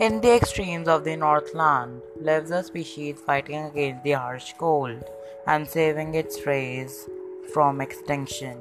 In the extremes of the Northland lives a species fighting against the harsh cold and saving its race from extinction.